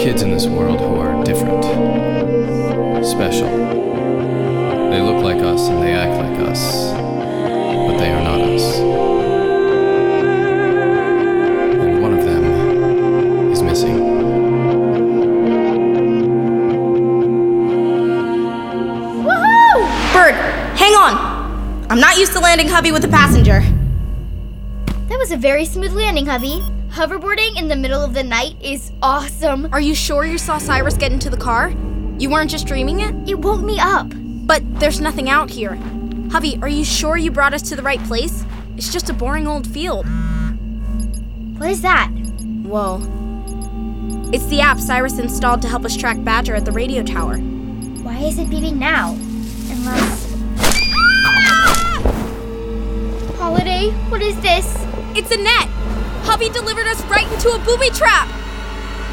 kids in this world who are different, special. They look like us and they act like us, but they are not us. And one of them is missing. Woohoo! Bird, hang on. I'm not used to landing hubby with a passenger. That was a very smooth landing, hubby. Hoverboarding in the middle of the night is awesome. Are you sure you saw Cyrus get into the car? You weren't just dreaming it? It woke me up. But there's nothing out here. Hubby, are you sure you brought us to the right place? It's just a boring old field. What is that? Whoa. It's the app Cyrus installed to help us track Badger at the radio tower. Why is it beeping now? Unless. Ah! Holiday, what is this? It's a net! Hubby delivered us right into a booby trap!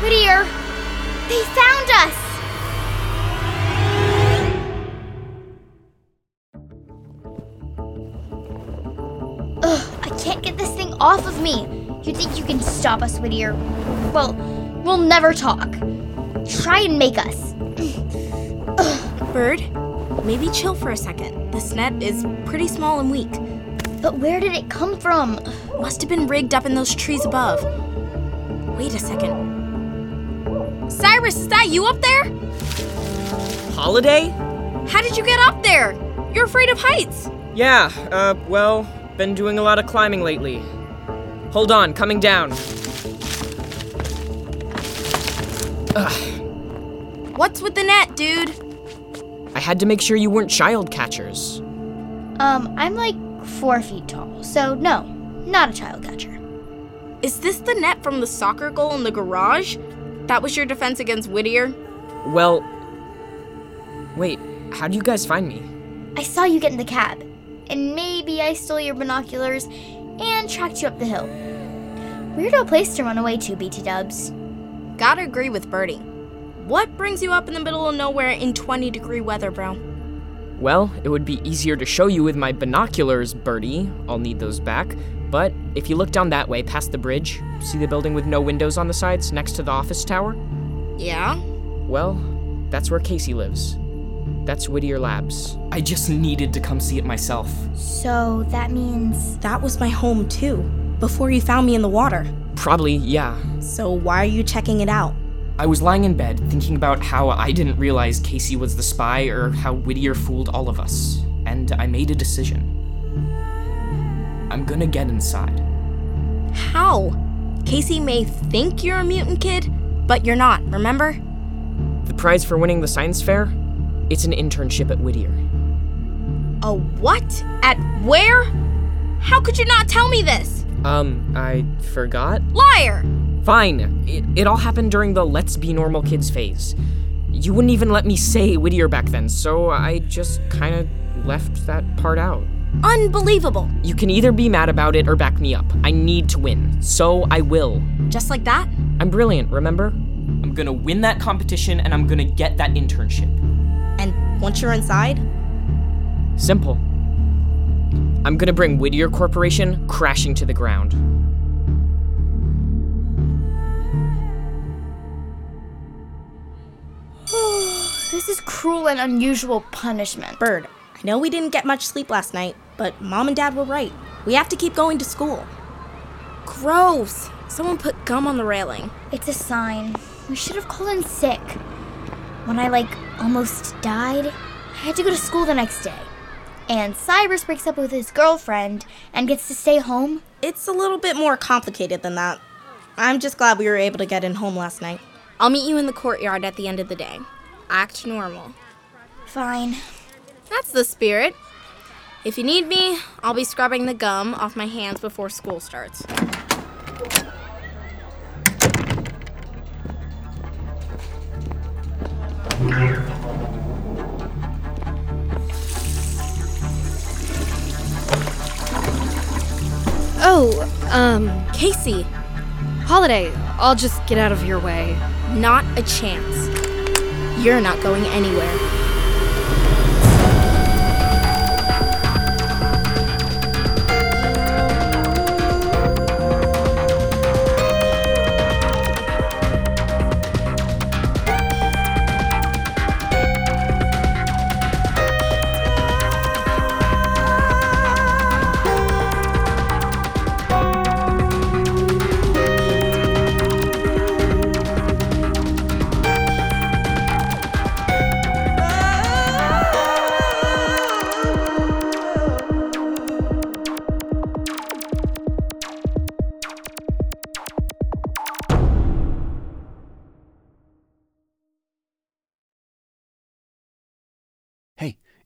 Whittier, they found us! Ugh, I can't get this thing off of me. You think you can stop us, Whittier? Well, we'll never talk. Try and make us. Bird, maybe chill for a second. This net is pretty small and weak. But where did it come from? Must have been rigged up in those trees above. Wait a second. Cyrus, is that you up there? Holiday? How did you get up there? You're afraid of heights. Yeah, uh, well, been doing a lot of climbing lately. Hold on, coming down. What's with the net, dude? I had to make sure you weren't child catchers. Um, I'm like four feet tall, so no, not a child catcher. Is this the net from the soccer goal in the garage? That was your defense against Whittier? Well, wait, how do you guys find me? I saw you get in the cab, and maybe I stole your binoculars and tracked you up the hill. Weirdo place to run away to, BT Dubs. Gotta agree with Birdie. What brings you up in the middle of nowhere in 20 degree weather, bro? Well, it would be easier to show you with my binoculars, Birdie. I'll need those back. But if you look down that way, past the bridge, see the building with no windows on the sides next to the office tower? Yeah? Well, that's where Casey lives. That's Whittier Labs. I just needed to come see it myself. So that means. That was my home too, before you found me in the water. Probably, yeah. So why are you checking it out? I was lying in bed thinking about how I didn't realize Casey was the spy or how Whittier fooled all of us. And I made a decision. I'm gonna get inside. How? Casey may think you're a mutant kid, but you're not, remember? The prize for winning the science fair? It's an internship at Whittier. A what? At where? How could you not tell me this? Um, I forgot? Liar! Fine. It, it all happened during the let's be normal kids phase. You wouldn't even let me say Whittier back then, so I just kind of left that part out. Unbelievable. You can either be mad about it or back me up. I need to win, so I will. Just like that? I'm brilliant, remember? I'm gonna win that competition and I'm gonna get that internship. And once you're inside? Simple. I'm gonna bring Whittier Corporation crashing to the ground. This is cruel and unusual punishment. Bird, I know we didn't get much sleep last night, but mom and dad were right. We have to keep going to school. Gross! Someone put gum on the railing. It's a sign. We should have called in sick. When I, like, almost died, I had to go to school the next day. And Cyrus breaks up with his girlfriend and gets to stay home. It's a little bit more complicated than that. I'm just glad we were able to get in home last night. I'll meet you in the courtyard at the end of the day. Act normal. Fine. That's the spirit. If you need me, I'll be scrubbing the gum off my hands before school starts. Oh, um, Casey, Holiday, I'll just get out of your way. not a chance. You're not going anywhere.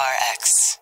RX.